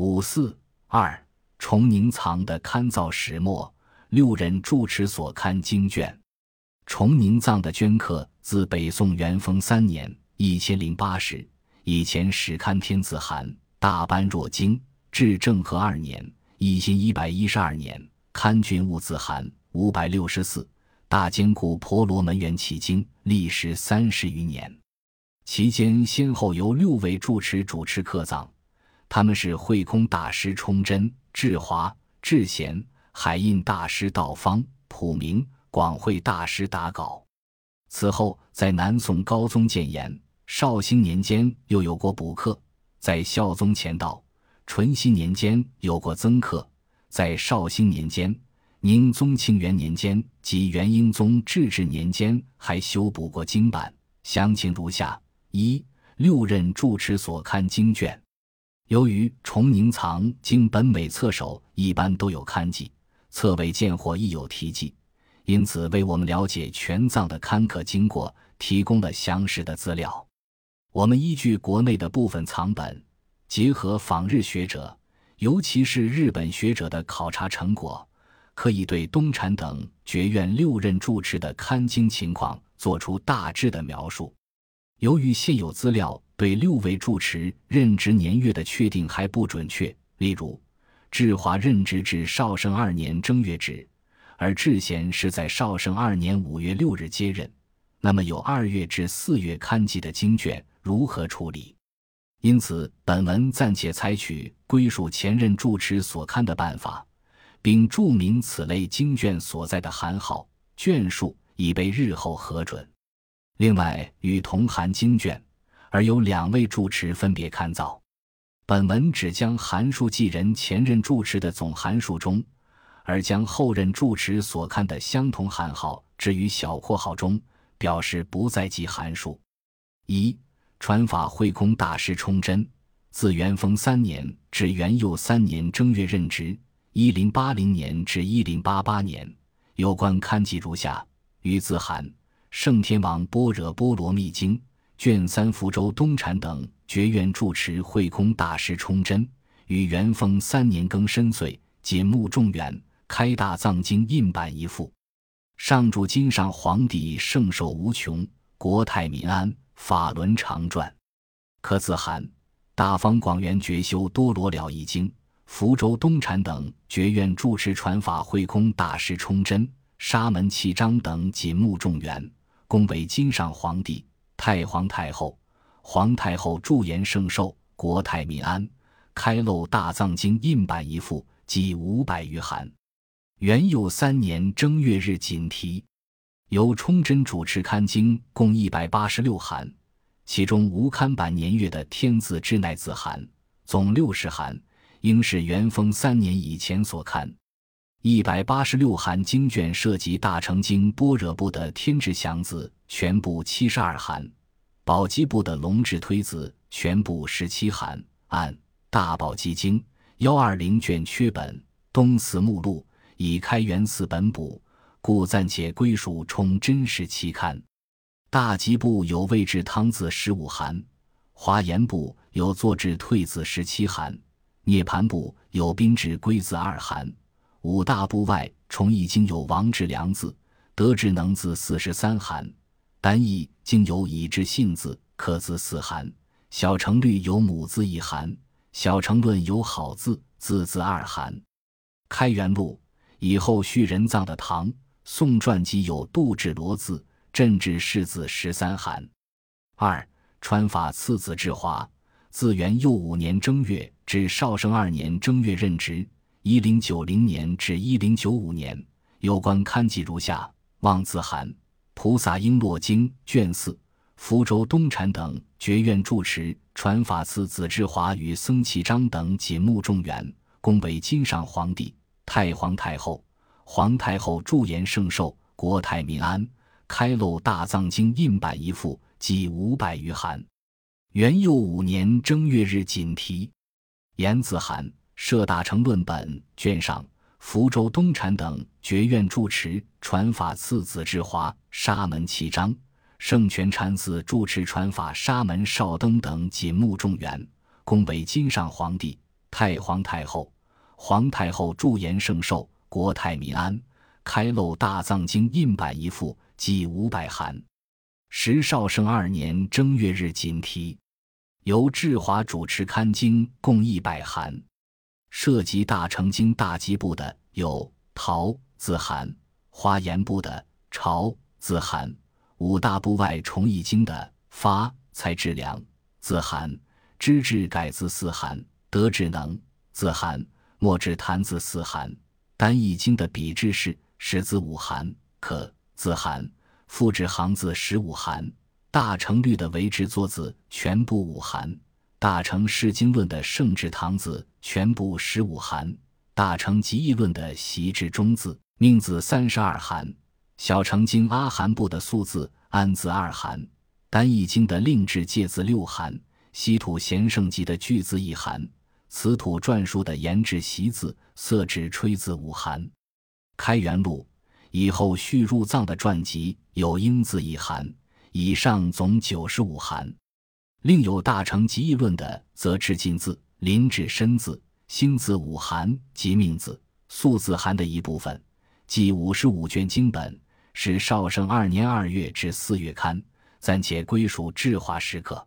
五四二崇宁藏的刊造始末，六人住持所刊经卷。崇宁藏的镌刻自北宋元丰三年（一千零八十）以前始刊天字函，大般若经，至正和二年（一千一百一十二年）刊卷物字函五百六十四。大坚固婆罗门缘起经历时三十余年，期间先后由六位住持主持刻藏，他们是慧空大师崇祯、智华、智贤、海印大师道方、普明、广慧大师打稿。此后在南宋高宗建炎、绍兴年间又有过补课，在孝宗乾道、淳熙年间有过增课，在绍兴年间。宁宗庆元年间及元英宗至治年间，还修补过经版，详情如下：一、六任住持所刊经卷。由于崇宁藏经本每册首一般都有刊记，册尾见或亦有题记，因此为我们了解全藏的刊刻经过提供了详实的资料。我们依据国内的部分藏本，结合访日学者，尤其是日本学者的考察成果。可以对东禅等觉院六任住持的刊经情况作出大致的描述。由于现有资料对六位住持任职年月的确定还不准确，例如智华任职至绍圣二年正月止，而智贤是在绍圣二年五月六日接任，那么有二月至四月刊记的经卷如何处理？因此，本文暂且采取归属前任住持所刊的办法。并注明此类经卷所在的函号、卷数，以备日后核准。另外，与同函经卷，而有两位住持分别刊造。本文只将函数记人前任住持的总函数中，而将后任住持所看的相同函号置于小括号中，表示不再记函数。一传法慧空大师崇祯，自元丰三年至元佑三年正月任职。一零八零年至一零八八年，有关刊记如下：于字函《圣天王般若波罗蜜经》卷三，福州东禅等觉院住持慧空大师崇祯于元丰三年庚申岁谨目众元开大藏经印版一副，上注经上皇帝圣寿无穷，国泰民安，法轮常转。刻字函大方广元觉修多罗了义经。福州东禅等觉院住持传法慧空大师崇祯、沙门契章等谨目众缘，恭为金上皇帝、太皇太后、皇太后驻颜圣寿，国泰民安。开漏大藏经印版一副，计五百余函。元佑三年正月日谨题，由崇祯主持刊经，共一百八十六函，其中无刊版年月的天字之乃字函，总六十函。应是元丰三年以前所刊，一百八十六函经卷涉及大乘经般若部的天智祥字全部七十二函，宝积部的龙智推字全部十七函。按大宝积经幺二零卷缺本，东祠目录已开元寺本补，故暂且归属充真实期刊。大吉部有位置汤字十五函，华严部有坐至退字十七函。涅盘部有宾至归字二函，五大部外重义经有王志良字、德智能字四十三函，单义经有已至信字刻字四寒，小乘律有母字一寒，小乘论有好字字字二寒。开元录以后续人藏的唐宋传记有杜志罗字、镇志世字十三寒。二川法次子智华。自元佑五年正月至绍圣二年正月任职，一零九零年至一零九五年，有关刊记如下：望字函《菩萨璎珞经》卷四，福州东禅等觉院住持传法寺子智华与僧契章等谨目众缘，恭为金上皇帝、太皇太后、皇太后祝颜圣寿，国泰民安。开漏大藏经印版一副，计五百余函。元佑五年正月日谨题，严子涵设大成论本卷上，福州东禅等觉院住持传法次子智华沙门契章，圣泉禅寺住持传法沙门少登等谨目众缘，恭为金上皇帝、太皇太后，皇太后驻延圣寿，国泰民安。开漏大藏经印版一副，计五百函。时绍圣二年正月日锦题，由智华主持刊经，共一百函。涉及大成经大集部的有陶字函，花严部的朝字函，五大部外重义经的发蔡志良字函，知至改字四函，德智能字函，末至坛字四函，单义经的笔致是十字五函，可字函，复制行字十五函，大成律的为制作字全部五函。大成释经论的圣智堂字全部十五函，大成集义论的习至中字命字三十二函，小成经阿含部的素字安字二函，单义经的令制戒字六函，西土贤圣集的句字一函，此土篆书的言志习字色指吹字五函，开元录以后续入藏的传集有英字一函，以上总九十五函。另有大成集义论的，则至近字、临至身字、星字五函及命字、素字函的一部分，即五十五卷经本，是绍圣二年二月至四月刊，暂且归属智化时刻。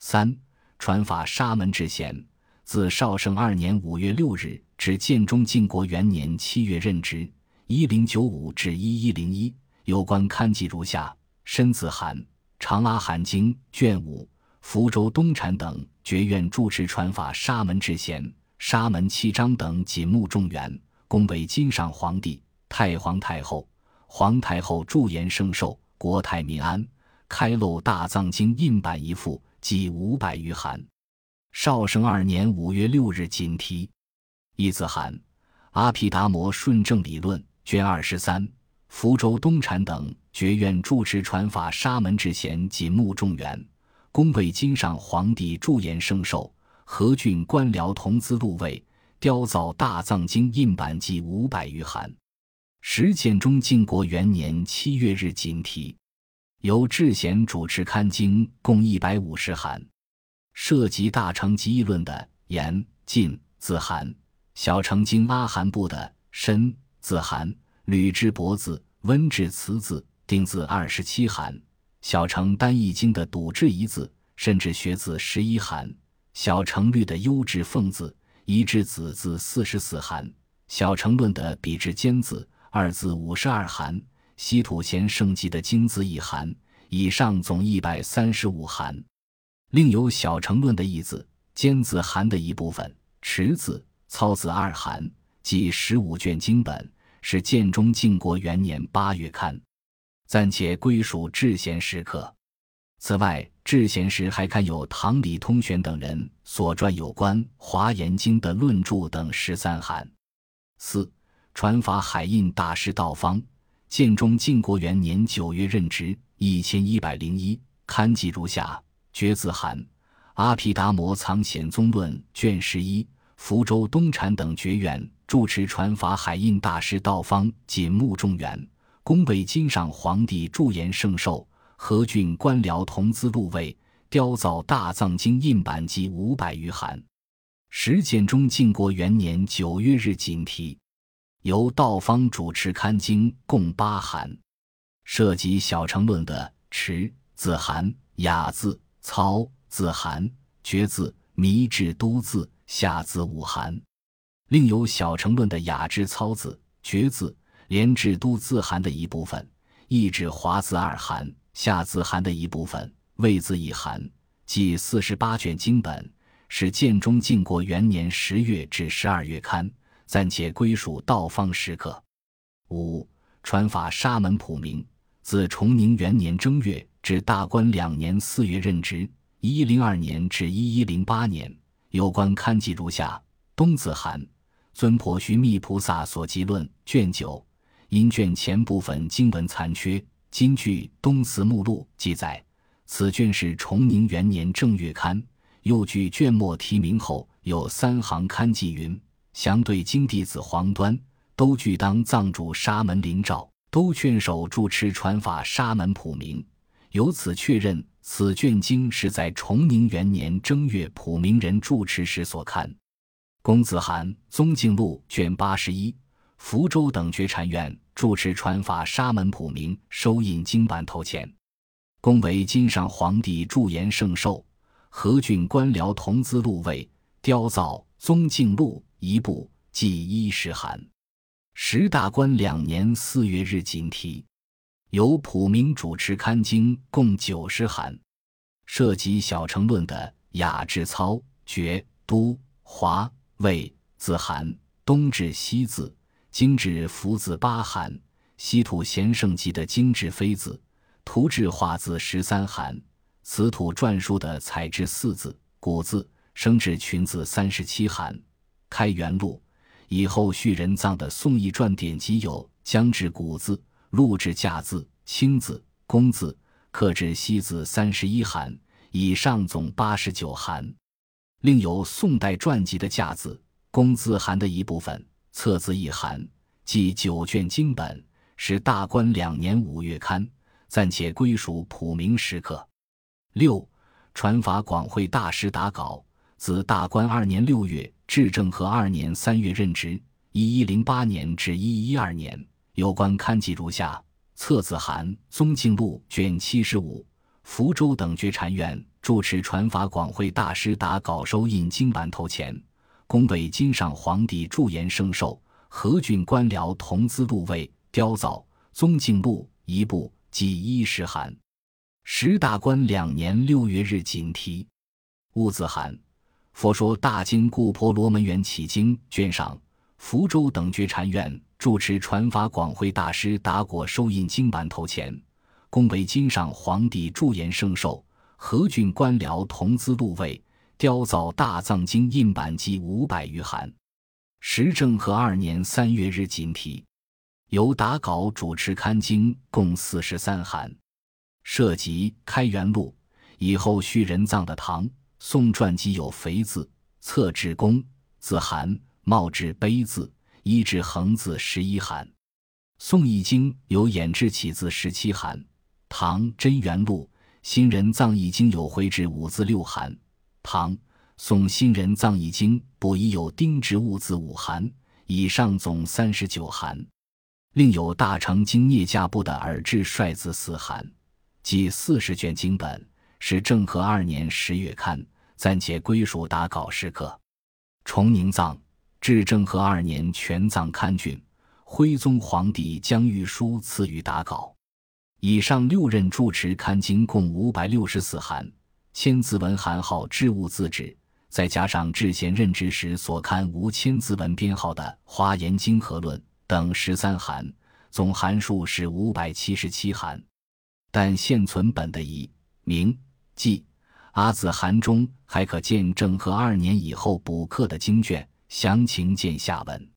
三传法沙门智贤，自绍圣二年五月六日至建中靖国元年七月任职，一零九五至一一零一，有关刊记如下：身字函，长阿含经卷五。福州东禅等觉院住持传法沙门智贤、沙门七章等谨目众缘，恭为金上皇帝、太皇太后、皇太后驻颜圣寿，国泰民安。开漏大藏经印版一副，计五百余函。绍圣二年五月六日锦题。一字函：阿毗达摩顺正理论卷二十三。福州东禅等觉院住持传法沙门智贤谨目众缘。恭为金上皇帝驻颜圣寿，何郡官僚同资禄位，雕造大藏经印版计五百余函。时建中靖国元年七月日锦题，由智贤主持刊经，共一百五十函。涉及大乘集议论的言晋字函，小乘经阿含部的申字函，吕之伯字温至慈字定字二十七函。小乘单易经的笃志一字，甚至学字十一函；小乘律的优质凤字，一至子字四十四函；小乘论的比至尖字二字五十二函；稀土贤圣集的经字一函，以上总一百三十五函。另有小乘论的义字、尖字函的一部分，持字、操字二函，即十五卷经本，是建中靖国元年八月刊。暂且归属智贤时刻。此外，智贤时还刊有唐李通玄等人所撰有关《华严经》的论著等十三函。四传法海印大师道方，建中靖国元年九月任职，一千一百零一刊记如下：绝字函，《阿毗达摩藏显宗论》卷十一，福州东禅等觉院住持传法海印大师道方谨目众缘。恭为金上皇帝驻颜圣寿，何郡官僚同资禄位，雕造大藏经印版计五百余函。时建中靖国元年九月日锦题，由道方主持刊经，共八函。涉及小乘论的持字函、雅字、操字函、绝字、迷至都字、下字五函。另有小乘论的雅之操字、绝字。连至都字函的一部分，意指华字二函，下字函的一部分，魏字一函，计四十八卷经本，是建中靖国元年十月至十二月刊，暂且归属道方时刻。五传法沙门普明，自崇宁元年正月至大观两年四月任职，一零二年至一一零八年，有关刊记如下：东字函，尊婆须弥菩萨所记论卷九。因卷前部分经文残缺，今据《东祠目录》记载，此卷是崇宁元年正月刊。又据卷末题名后有三行刊记云：“详对经弟子黄端，都具当藏主沙门林照，都劝守住持传法沙门普明。”由此确认，此卷经是在崇宁元年正月普明人住持时所刊。公子涵《宗敬录》卷八十一，福州等觉禅院住持传法沙门普明收印经版头前。恭为金上皇帝驻颜圣寿，和郡官僚同资禄位，雕造《宗敬录》一部，记一十函。十大官两年四月日锦题，由普明主持刊经，共九十函，涉及小乘论的雅致操、觉、都、华、魏字函，东至西字，经至福字八函，西土贤圣集的精致妃字，图志画字十三函，此土篆书的彩字四字，古字生至群字三十七函，开元录。以后续人藏的宋义传典籍有江至古字、陆至架字、清字、公字、刻至西字三十一函，以上总八十九函。另有宋代传集的架字、公字函的一部分，册字一函，即九卷经本，是大观两年五月刊，暂且归属普明时刻。六传法广会大师打稿。自大观二年六月至正和二年三月任职，一一零八年至一一二年，有关刊记如下：册子函《宗敬录》卷七十五，福州等觉禅院住持传法广会大师打稿收印经版头前，恭为金上皇帝驻颜圣寿，和郡官僚同资禄位，雕造《宗敬录》一部，记一十函。十大官两年六月日锦题，戊子函。佛说大经故婆罗门缘起经卷上，福州等觉禅院住持传法广会大师达果收印经版头前，恭为金上皇帝驻颜圣寿，和郡官僚同资禄位，雕造大藏经印版计五百余函。时政和二年三月日锦题，由达稿主持刊经共四十三函，涉及开元录以后续人藏的唐。宋传记有肥字、侧至公字函、茂至碑字、一至横字十一函。宋义经有演制起字十七函。唐真元录新人藏义经有回至五字六函。唐宋新人藏义经补已有丁直物字五函。以上总三十九函。另有大成经聂驾部的耳智率字四函，即四十卷经本。是正和二年十月刊，暂且归属打稿时刻。崇宁藏至正和二年全藏刊郡，徽宗皇帝将御书赐予打稿。以上六任住持刊经共五百六十四函，千字文函号置物字纸，再加上至贤任职时所刊无千字文编号的《华严经和论》等十三函，总函数是五百七十七函。但现存本的遗名。记阿字函中还可见正和二年以后补刻的经卷，详情见下文。